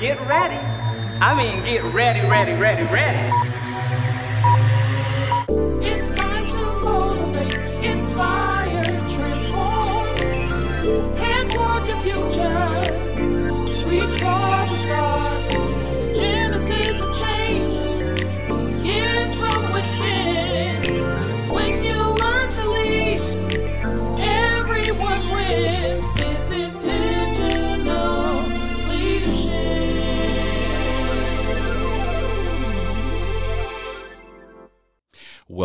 Get ready. I mean, get ready, ready, ready, ready. It's time to motivate, inspire, transform. Head toward your future.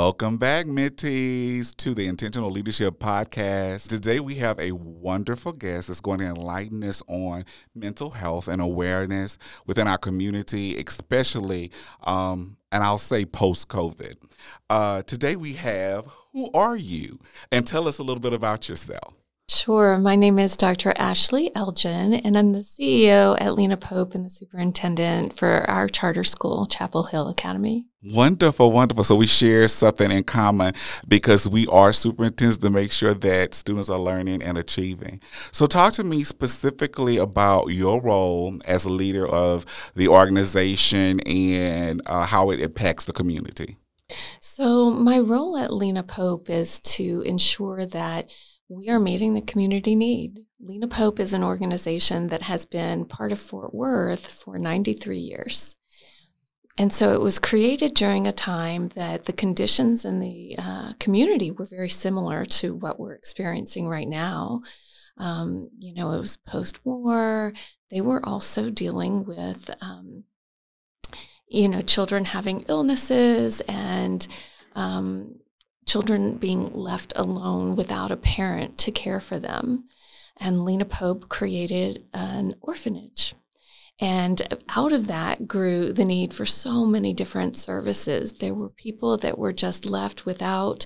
Welcome back, mentees, to the Intentional Leadership Podcast. Today we have a wonderful guest that's going to enlighten us on mental health and awareness within our community, especially, um, and I'll say post COVID. Uh, today we have Who Are You? And tell us a little bit about yourself. Sure. My name is Dr. Ashley Elgin, and I'm the CEO at Lena Pope and the superintendent for our charter school, Chapel Hill Academy. Wonderful, wonderful. So we share something in common because we are superintendents to make sure that students are learning and achieving. So talk to me specifically about your role as a leader of the organization and uh, how it impacts the community. So, my role at Lena Pope is to ensure that we are meeting the community need. Lena Pope is an organization that has been part of Fort Worth for 93 years. And so it was created during a time that the conditions in the uh, community were very similar to what we're experiencing right now. Um, you know, it was post war. They were also dealing with, um, you know, children having illnesses and um, children being left alone without a parent to care for them. And Lena Pope created an orphanage. And out of that grew the need for so many different services. There were people that were just left without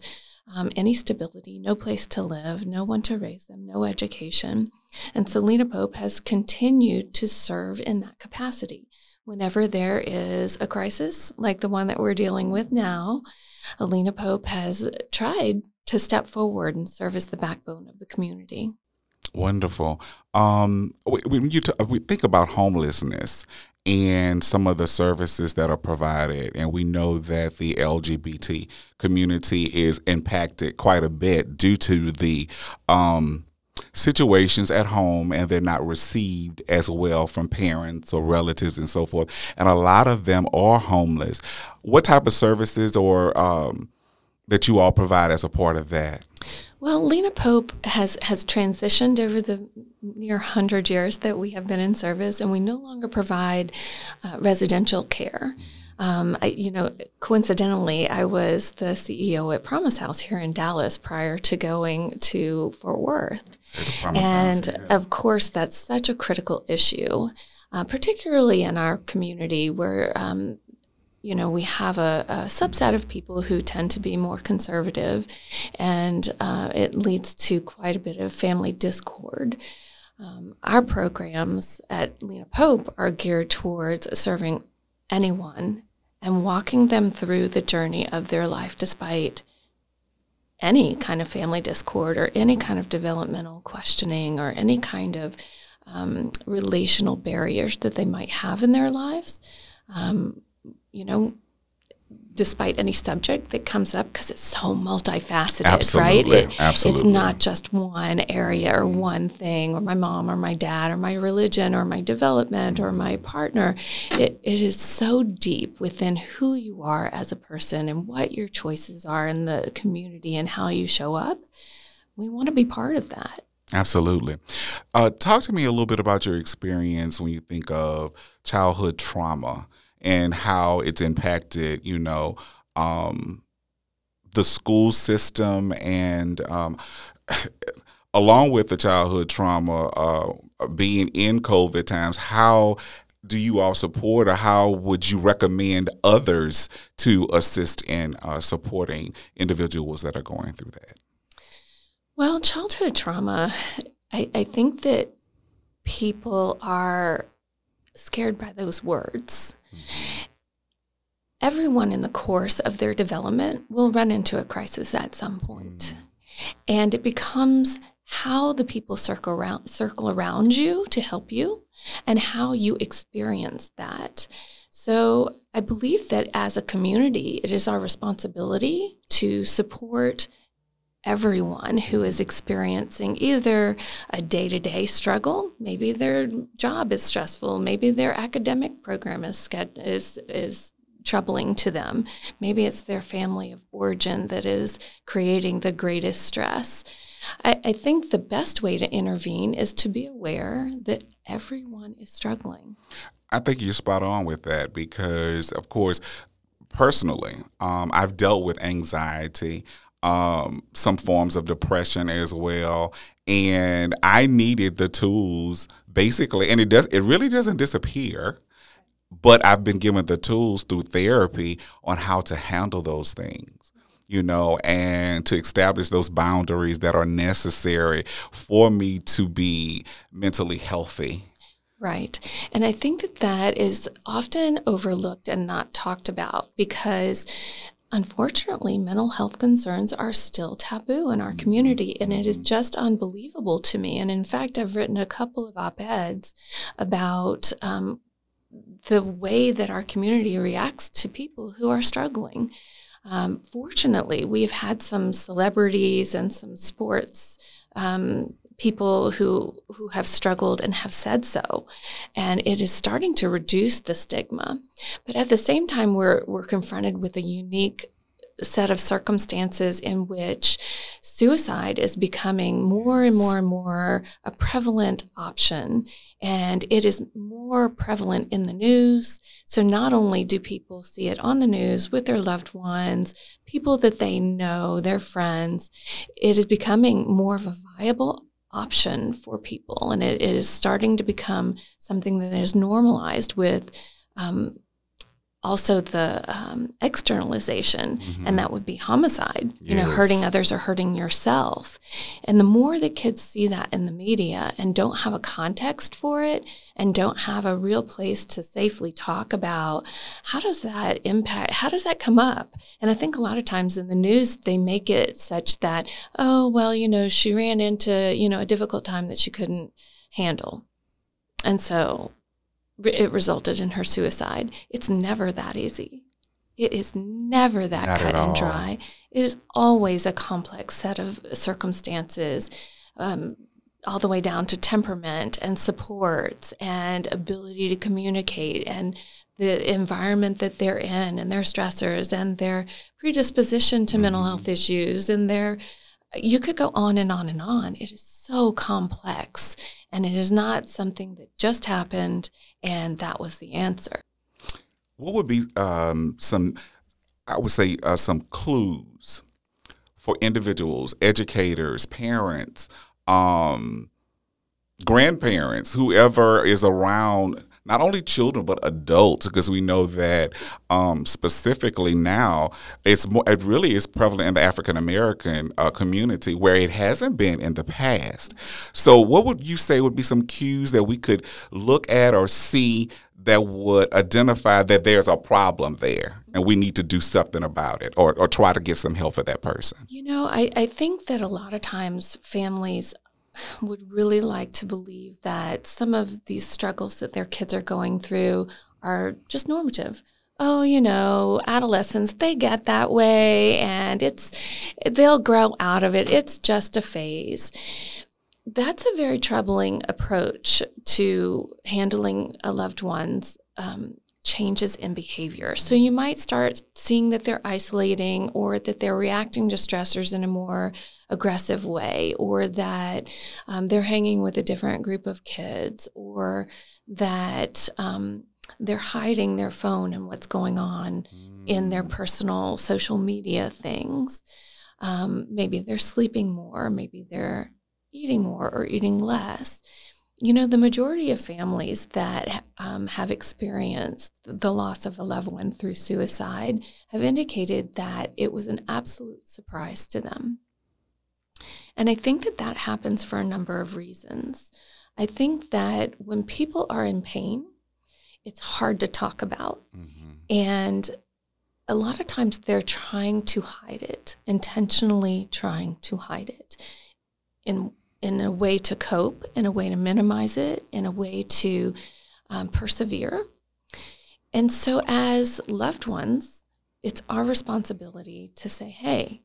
um, any stability, no place to live, no one to raise them, no education. And so Lena Pope has continued to serve in that capacity. Whenever there is a crisis like the one that we're dealing with now, Lena Pope has tried to step forward and serve as the backbone of the community. Wonderful. Um, when you t- we think about homelessness and some of the services that are provided, and we know that the LGBT community is impacted quite a bit due to the um, situations at home and they're not received as well from parents or relatives and so forth. And a lot of them are homeless. What type of services or um, that you all provide as a part of that? Well, Lena Pope has has transitioned over the near hundred years that we have been in service, and we no longer provide uh, residential care. Um, I, you know, coincidentally, I was the CEO at Promise House here in Dallas prior to going to Fort Worth. And House, yeah. of course, that's such a critical issue, uh, particularly in our community where, um, you know, we have a, a, subset of people who tend to be more conservative, and uh, it leads to quite a bit of family discord. Um, our programs at Lena Pope are geared towards serving anyone and walking them through the journey of their life despite any kind of family discord or any kind of developmental questioning or any kind of um, relational barriers that they might have in their lives. Um, you know, despite any subject that comes up because it's so multifaceted, Absolutely. right? It- Absolutely. It's not just one area or one thing or my mom or my dad or my religion or my development or my partner. It, it is so deep within who you are as a person and what your choices are in the community and how you show up. We want to be part of that. Absolutely. Uh, talk to me a little bit about your experience when you think of childhood trauma and how it's impacted, you know, um, the school system and um, along with the childhood trauma, uh, being in COVID times, how do you all support or how would you recommend others to assist in uh, supporting individuals that are going through that? Well, childhood trauma, I, I think that people are scared by those words. Everyone in the course of their development will run into a crisis at some point. And it becomes how the people circle around circle around you to help you and how you experience that. So I believe that as a community, it is our responsibility to support everyone who is experiencing either a day to day struggle, maybe their job is stressful, maybe their academic program is, is, is troubling to them, maybe it's their family of origin that is creating the greatest stress. I, I think the best way to intervene is to be aware that everyone is struggling. I think you're spot on with that because, of course, personally, um, I've dealt with anxiety, um, some forms of depression as well, and I needed the tools basically, and it does. It really doesn't disappear, but I've been given the tools through therapy on how to handle those things you know, and to establish those boundaries that are necessary for me to be mentally healthy. Right. And I think that that is often overlooked and not talked about because unfortunately, mental health concerns are still taboo in our community. And it is just unbelievable to me. And in fact, I've written a couple of op eds about um, the way that our community reacts to people who are struggling. Um, fortunately, we've had some celebrities and some sports um, people who who have struggled and have said so, and it is starting to reduce the stigma. But at the same time, we're we're confronted with a unique set of circumstances in which suicide is becoming more and more and more a prevalent option. And it is more prevalent in the news. So not only do people see it on the news with their loved ones, people that they know, their friends, it is becoming more of a viable option for people. And it is starting to become something that is normalized with um, also the um, externalization, mm-hmm. and that would be homicide, yes. you know, hurting others or hurting yourself. And the more the kids see that in the media and don't have a context for it and don't have a real place to safely talk about how does that impact, how does that come up? And I think a lot of times in the news, they make it such that, oh, well, you know, she ran into, you know, a difficult time that she couldn't handle. And so it resulted in her suicide. It's never that easy. It is never that Not cut and dry. It is always a complex set of circumstances, um, all the way down to temperament and supports and ability to communicate and the environment that they're in and their stressors and their predisposition to mm-hmm. mental health issues and their you could go on and on and on. It is so complex. And it is not something that just happened and that was the answer. What would be um, some, I would say, uh, some clues for individuals, educators, parents, um, grandparents, whoever is around not only children but adults because we know that um, specifically now it's more it really is prevalent in the African American uh, community where it hasn't been in the past. So what would you say would be some cues that we could look at or see that would identify that there's a problem there and we need to do something about it or, or try to get some help for that person? You know, I, I think that a lot of times families would really like to believe that some of these struggles that their kids are going through are just normative. Oh, you know, adolescents, they get that way and it's they'll grow out of it. It's just a phase. That's a very troubling approach to handling a loved one's um, changes in behavior. So you might start seeing that they're isolating or that they're reacting to stressors in a more aggressive way, or that um, they're hanging with a different group of kids, or that um, they're hiding their phone and what's going on mm. in their mm. personal social media things. Um, maybe they're sleeping more, maybe they're eating more or eating less. You know, the majority of families that um, have experienced the loss of a loved one through suicide have indicated that it was an absolute surprise to them. And I think that that happens for a number of reasons. I think that when people are in pain, it's hard to talk about. Mm-hmm. And a lot of times they're trying to hide it, intentionally trying to hide it in in a way to cope, in a way to minimize it, in a way to um, persevere. And so, as loved ones, it's our responsibility to say, hey,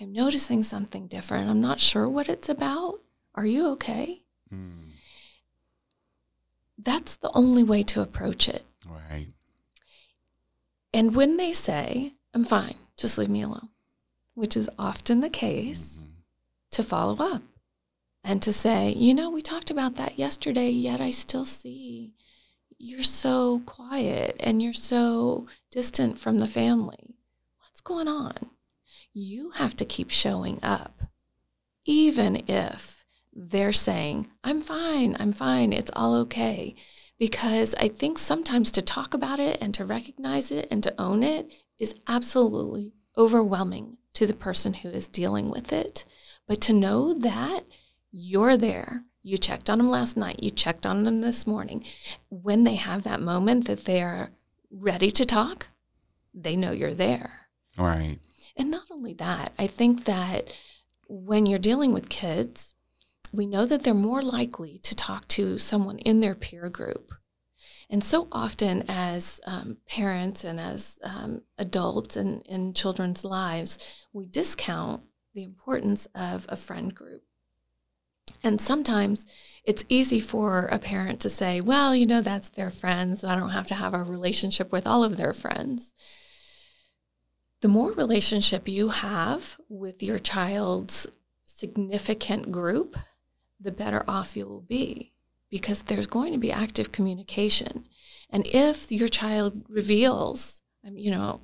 I'm noticing something different. I'm not sure what it's about. Are you okay? Mm, That's the only way to approach it. right. And when they say, I'm fine, just leave me alone, which is often the case, Mhm. to follow up and to say, you know, we talked about that yesterday, yet I still see you're so quiet and you're so distant from the family. What's going on? You have to keep showing up, even if they're saying, I'm fine, I'm fine, it's all okay. Because I think sometimes to talk about it and to recognize it and to own it is absolutely overwhelming to the person who is dealing with it. But to know that you're there, you checked on them last night, you checked on them this morning, when they have that moment that they're ready to talk, they know you're there. Right. And not only that, I think that when you're dealing with kids, we know that they're more likely to talk to someone in their peer group. And so often, as um, parents and as um, adults in, in children's lives, we discount the importance of a friend group. And sometimes it's easy for a parent to say, well, you know, that's their friends. So I don't have to have a relationship with all of their friends the more relationship you have with your child's significant group, the better off you will be because there's going to be active communication. And if your child reveals, you know,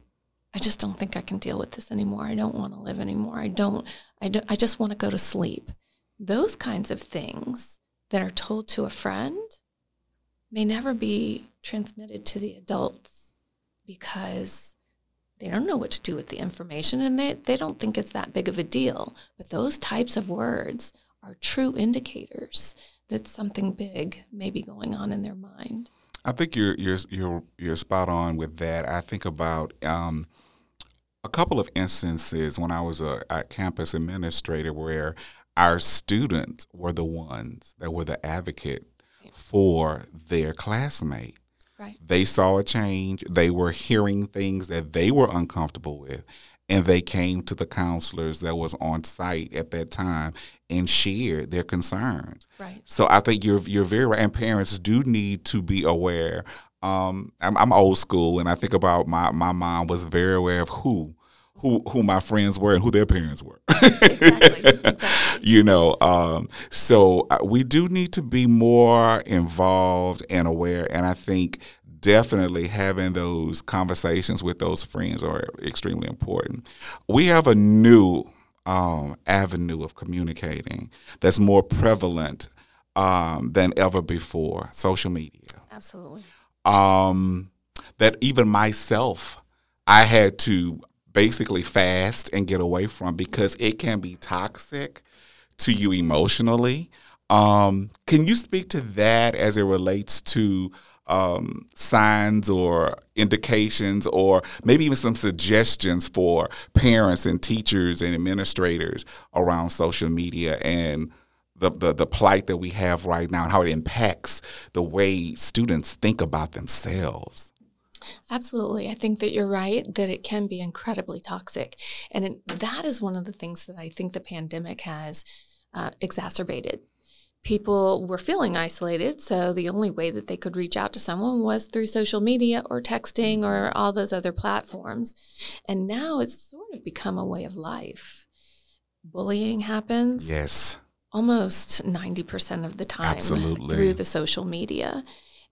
I just don't think I can deal with this anymore. I don't want to live anymore. I don't, I, don't, I just want to go to sleep. Those kinds of things that are told to a friend may never be transmitted to the adults because they don't know what to do with the information and they, they don't think it's that big of a deal. But those types of words are true indicators that something big may be going on in their mind. I think you're you're you're you're spot on with that. I think about um, a couple of instances when I was a, a campus administrator where our students were the ones that were the advocate for their classmate. Right. They saw a change. They were hearing things that they were uncomfortable with. And they came to the counselors that was on site at that time and shared their concerns. Right. So I think you're you're very right, and parents do need to be aware. Um, I'm, I'm old school, and I think about my my mom was very aware of who who who my friends were and who their parents were. Exactly. exactly. you know, um, so uh, we do need to be more involved and aware, and I think definitely having those conversations with those friends are extremely important. We have a new um, avenue of communicating that's more prevalent um, than ever before social media. Absolutely. Um, that even myself, I had to basically fast and get away from because it can be toxic to you emotionally. Um, can you speak to that as it relates to um, signs or indications, or maybe even some suggestions for parents and teachers and administrators around social media and the, the, the plight that we have right now and how it impacts the way students think about themselves? Absolutely. I think that you're right that it can be incredibly toxic. And it, that is one of the things that I think the pandemic has uh, exacerbated. People were feeling isolated, so the only way that they could reach out to someone was through social media or texting or all those other platforms. And now it's sort of become a way of life. Bullying happens Yes. Almost 90% of the time Absolutely. through the social media.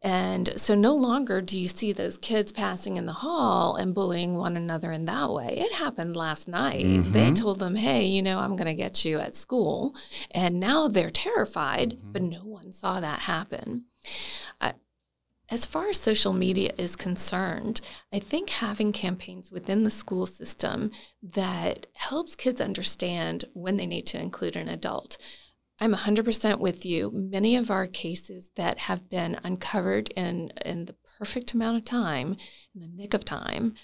And so no longer do you see those kids passing in the hall and bullying one another in that way. It happened last night. They Mhm. told them, hey, you know, I'm going to get you at school. And now they're terrified, but no one saw that happen. Uh, as far as social media is concerned, I think having campaigns within the school system that helps kids understand when they need to include an adult. I'm 100% with you. Many of our cases that have been uncovered in, in the perfect amount of time, in the nick of time,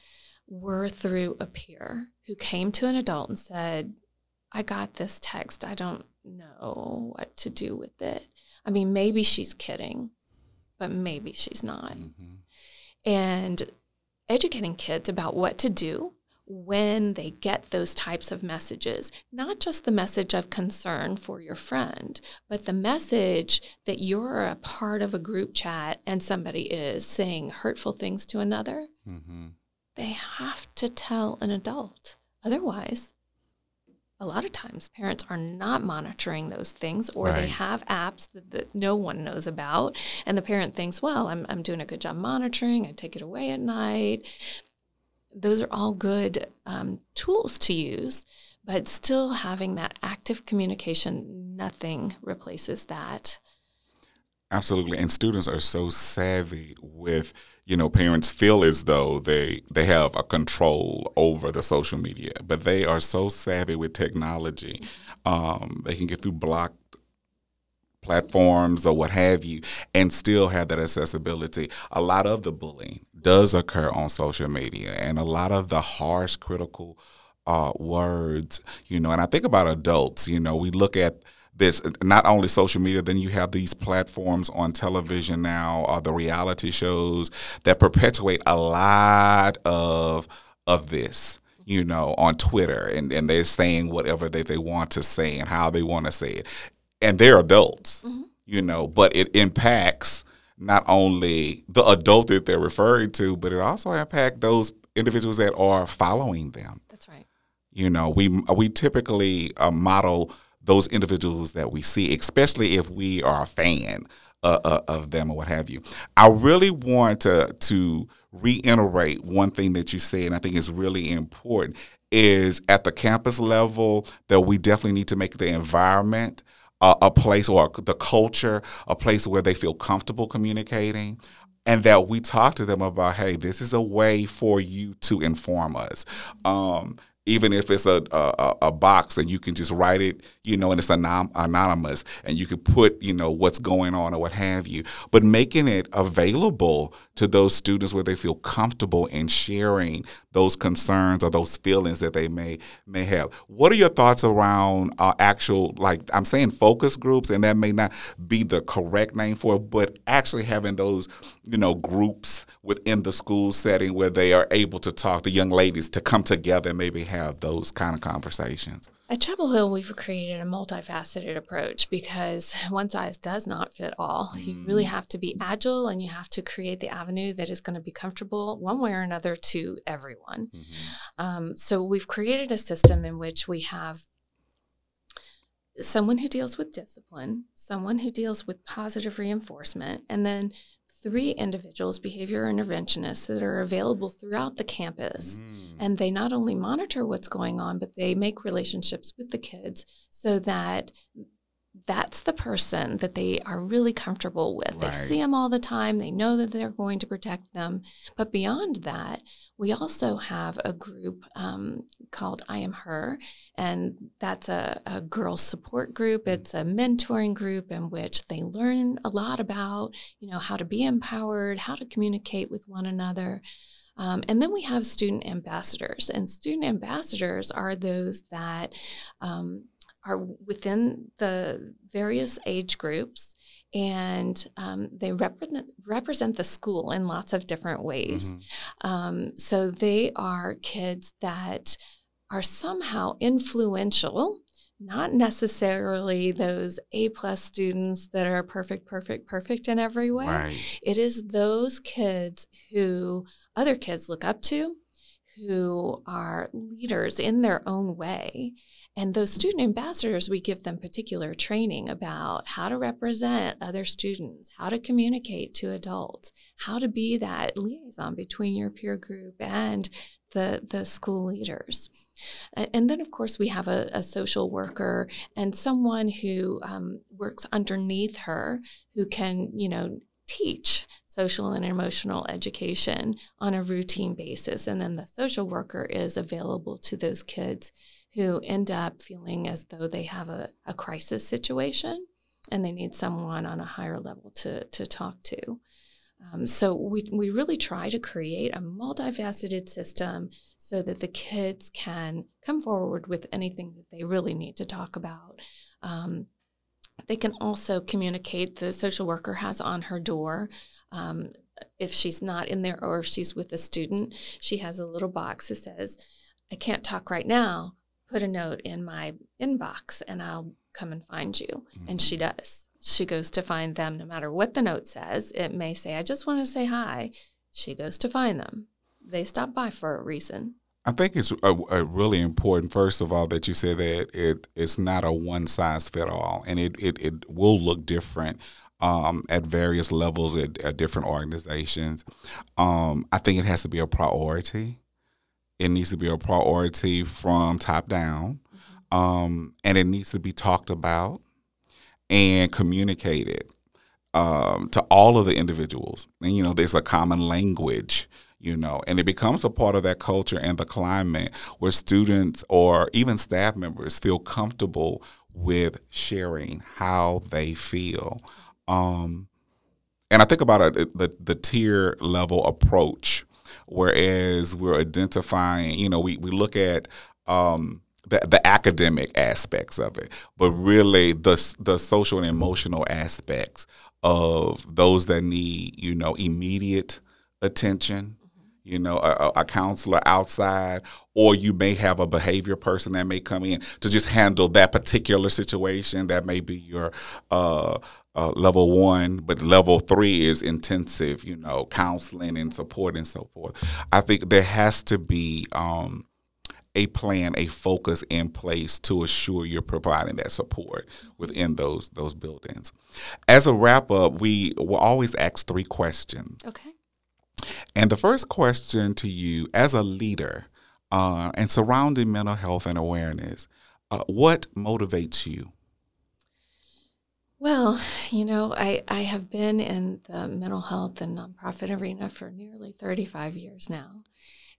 were through a peer who came to an adult and said, I got this text. I don't know what to do with it. I mean, maybe she's kidding, but maybe she's not. Mhm. And educating kids about what to do when they get those types of messages, not just the message of concern for your friend, but the message that you're a part of a group chat and somebody is saying hurtful things to another, Mhm. they have to tell an adult. Otherwise, a lot of times parents are not monitoring those things or they have apps that, that no one knows about and the parent thinks well I'm, I'm doing a good job monitoring i take it away at night those are all good um, tools to use but still having that active communication nothing replaces that Absolutely. And students are so savvy with, you know, parents feel as though they they have a control over the social media, but they are so savvy with technology. Um, they can get through blocked platforms or what have you and still have that accessibility. A lot of the bullying does occur on social media and a lot of the harsh critical uh, words, you know, and I think about adults, you know, we look at this not only social media, then you have these platforms on television now, or the reality shows that perpetuate a lot of of this you know, on Twitter and, and they're saying whatever they, they want to say and how they want to say it. And they're adults, you know, but it impacts not only the adult that they're referring to, but it also impacts those individuals that are following them. that's right You know, we we typically uh, model those individuals that we see, especially if we are a fan uh, uh, of them or what have you. I really want to to reiterate one thing that you said, and I think is really important, is at the campus level that we definitely need to make the environment uh, a place or the culture a place where they feel comfortable communicating and that we talk to them about hey this is a way for you to inform us. Um, even if it's a, a a box and you can just write it, you know, and it's anon- anonymous, and you can put, you know, what's going on or what have you. But making it available to those students where they feel comfortable in sharing those concerns or those feelings that they may may have. What are your thoughts around uh, actual, like I'm saying, focus groups, and that may not be the correct name for it, but actually having those, you know, groups within the school setting where they are able to talk the young ladies to come together and maybe have those kind of conversations. At Chapel Hill, we've created a multifaceted approach because one size does not fit all. You really have to be agile and you have to create the avenue that is going to be comfortable one way or another to everyone. Um, so we've created a system in which we have someone who deals with discipline, someone who deals with positive reinforcement, and then three individuals, behavior interventionists, that are available throughout the campus. Mm. And they not only monitor what's going on, but they make relationships with the kids so that that's the person that they are really comfortable with. They see them all the time. They know that they're going to protect them. But beyond that, we also have a group um, called I Am Her, and that's a, a girl support group. It's a mentoring group in which they learn a lot about, you know, how to be empowered, how to communicate with one another. Um, and then we have student ambassadors, and student ambassadors are those that um, are within the various age groups, and um, they represent represent the school in lots of different ways. Um, so they are kids that are somehow influential. Not necessarily those A plus students that are perfect, perfect, perfect in every way. Right. It is those kids who other kids look up to, who are leaders in their own way. And those student ambassadors, we give them particular training about how to represent other students, how to communicate to adults, how to be that liaison between your peer group and the, the school leaders. And then, of course, we have a, a social worker and someone who um, works underneath her who can, you know, teach social and emotional education on a routine basis. And then the social worker is available to those kids who end up feeling as though they have a, a crisis situation and they need someone on a higher level to, to talk to. Um, so we, we really try to create a multifaceted system so that the kids can come forward with anything that they really need to talk about. Um, they can also communicate. The social worker has on her door. Um, if she's not in there or if she's with a student, she has a little box that says, I can't talk right now. Put a note in my inbox and I'll come and find you. Mm-hmm. And she does. She goes to find them no matter what the note says. It may say, I just want to say hi. She goes to find them. They stop by for a reason. I think it's a, a really important, first of all, that you say that it it's not a one size fit all, and it, it, it will look different um, at various levels at, at different organizations. Um, I think it has to be a priority. It needs to be a priority from top down, mm-hmm. um, and it needs to be talked about and communicated um, to all of the individuals. And you know, there's a common language you know, and it becomes a part of that culture and the climate where students or even staff members feel comfortable with sharing how they feel. Um, and I think about the the tier level approach, whereas we're identifying, you know, we, we look at um, the, the academic aspects of it, but really the the social and emotional aspects of those that need, you know, immediate attention, you know, a, a, counselor outside, or you may have a behavior person that may come in to just handle that particular situation. That may be your uh, uh, level one, but level three is intensive, you know, counseling and support and so forth. I think there has to be um, a plan, a focus in place to assure you're providing that support within those those buildings. As a wrap up, we will always ask three questions. Okay. And the first question to you, as a leader uh, and surrounding mental health and awareness, uh, what motivates you? Well, you know, I, I have been in the mental health and nonprofit arena for nearly 35 years now.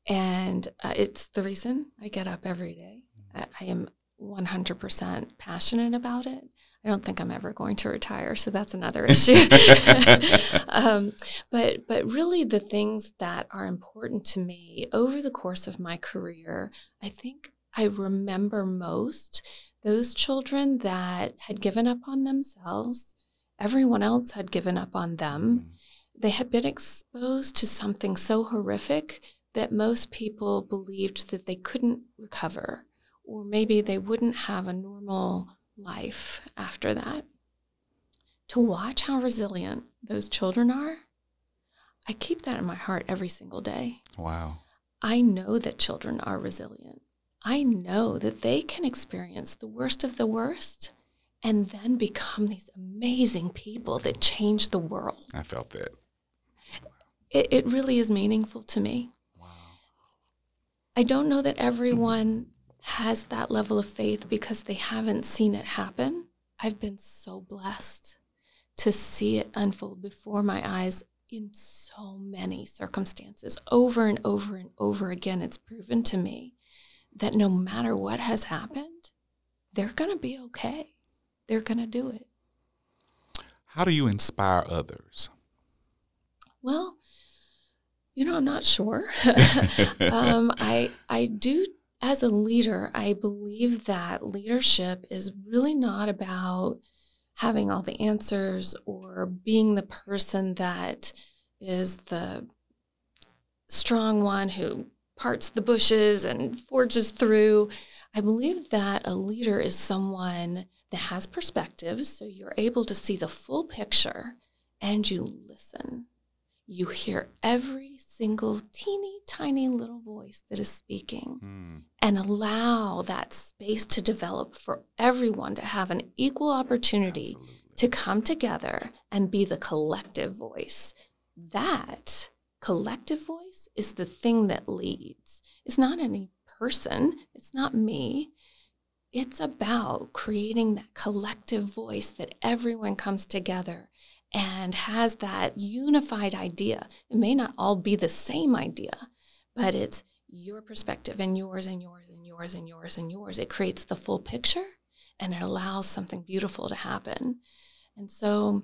And uh, it's the reason I get up every day. I, I am 100% passionate about it. I don't think I'm ever going to retire, so that's another issue. um, but but really, the things that are important to me over the course of my career, I think I remember most those children that had given up on themselves. Everyone else had given up on them. Mm-hmm. They had been exposed to something so horrific that most people believed that they couldn't recover, or maybe they wouldn't have a normal life after that. To watch how resilient those children are, I keep that in my heart every single day. Wow. I know that children are resilient. I know that they can experience the worst of the worst and then become these amazing people that change the world. I felt that. It, it really is meaningful to me. Wow. I don't know that everyone has that level of faith because they haven't seen it happen. I've been so blessed to see it unfold before my eyes in so many circumstances. Over and over and over again, it's proven to me that no matter what has happened, they're going to be okay. They're going to do it. How do you inspire others? Well, you know, I'm not sure. um, I I do as a leader, I believe that leadership is really not about having all the answers or being the person that is the strong one who parts the bushes and forges through. I believe that a leader is someone that has perspectives, so you're able to see the full picture and you listen you hear every single teeny tiny little voice that is speaking mm. and allow that space to develop for everyone to have an equal opportunity Absolutely. to come together and be the collective voice. That collective voice is the thing that leads. It's not any person, it's not me. It's about creating that collective voice that everyone comes together and has that unified idea. It may not all be the same idea, but it's your perspective and yours and yours and yours and yours and yours. It creates the full picture and it allows something beautiful to happen. And so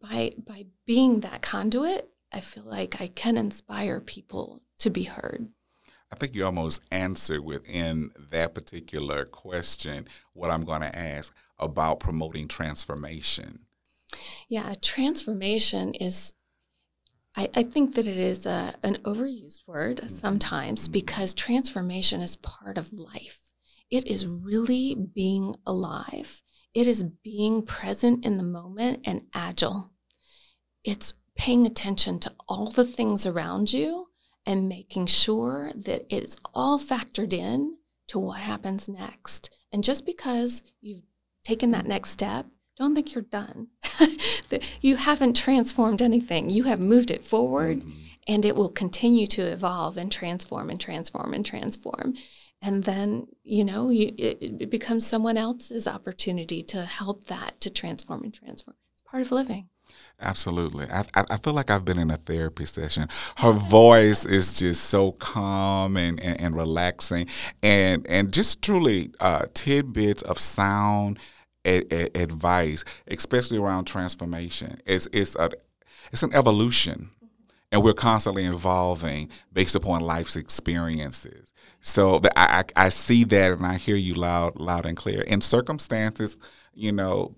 by by being that conduit, I feel like I can inspire people to be heard. I think you almost answered within that particular question what I'm going to ask about promoting transformation. Yeah, transformation is, I, I think that it is a, an overused word Mm-hmm. sometimes because transformation is part of life. It is really being alive, it is being present in the moment and agile. It's paying attention to all the things around you and making sure that it's all factored in to what happens next. And just because you've taken that next step, don't think you're done. You haven't transformed anything. You have moved it forward and it will continue to evolve and transform and transform and transform. And then, you know, you, it, it becomes someone else's opportunity to help that to transform and transform. It's part of living. Absolutely. I, I I feel like I've been in a therapy session. Her voice is just so calm and, and, and relaxing and, and just truly uh, tidbits of sound a, a- advice, especially around transformation. It's, it's, a, it's an evolution and we're constantly evolving based upon life's experiences. So the, I, I I see that and I hear you loud, loud and clear. In circumstances, you know,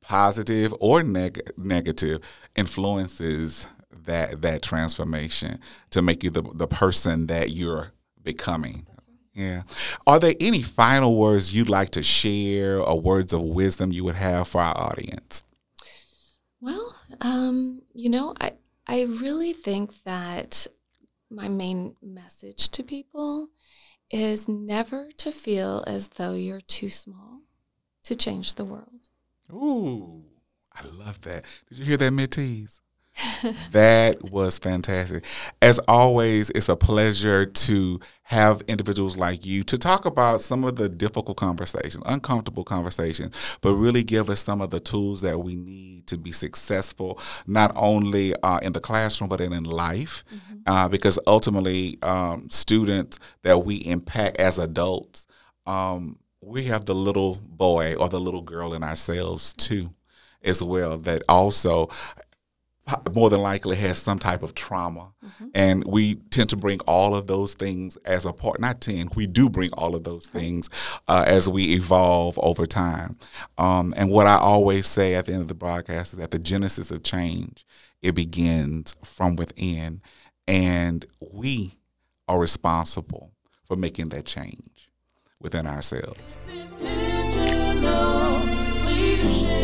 positive or neg- negative influences that that transformation to make you the the person that you're becoming. Yeah. Are there any final words you'd like to share or words of wisdom you would have for our audience? Well, um, you know, I I really think that my main message to people is never to feel as though you're too small to change the world. Ooh, I love that. Did you hear that, Mitties? that was fantastic. As always, it's a pleasure to have individuals like you to talk about some of the difficult conversations, uncomfortable conversations, but really give us some of the tools that we need to be successful, not only uh, in the classroom, but in, in life. Uh, because ultimately, um, students that we impact as adults, um, we have the little boy or the little girl in ourselves too, as well, that also more than likely has some type of trauma. And we tend to bring all of those things as a part, not 10, we do bring all of those things uh, as we evolve over time. Um, and what I always say at the end of the broadcast is that the genesis of change, it begins from within. And we are responsible for making that change within ourselves. It's intentional leadership.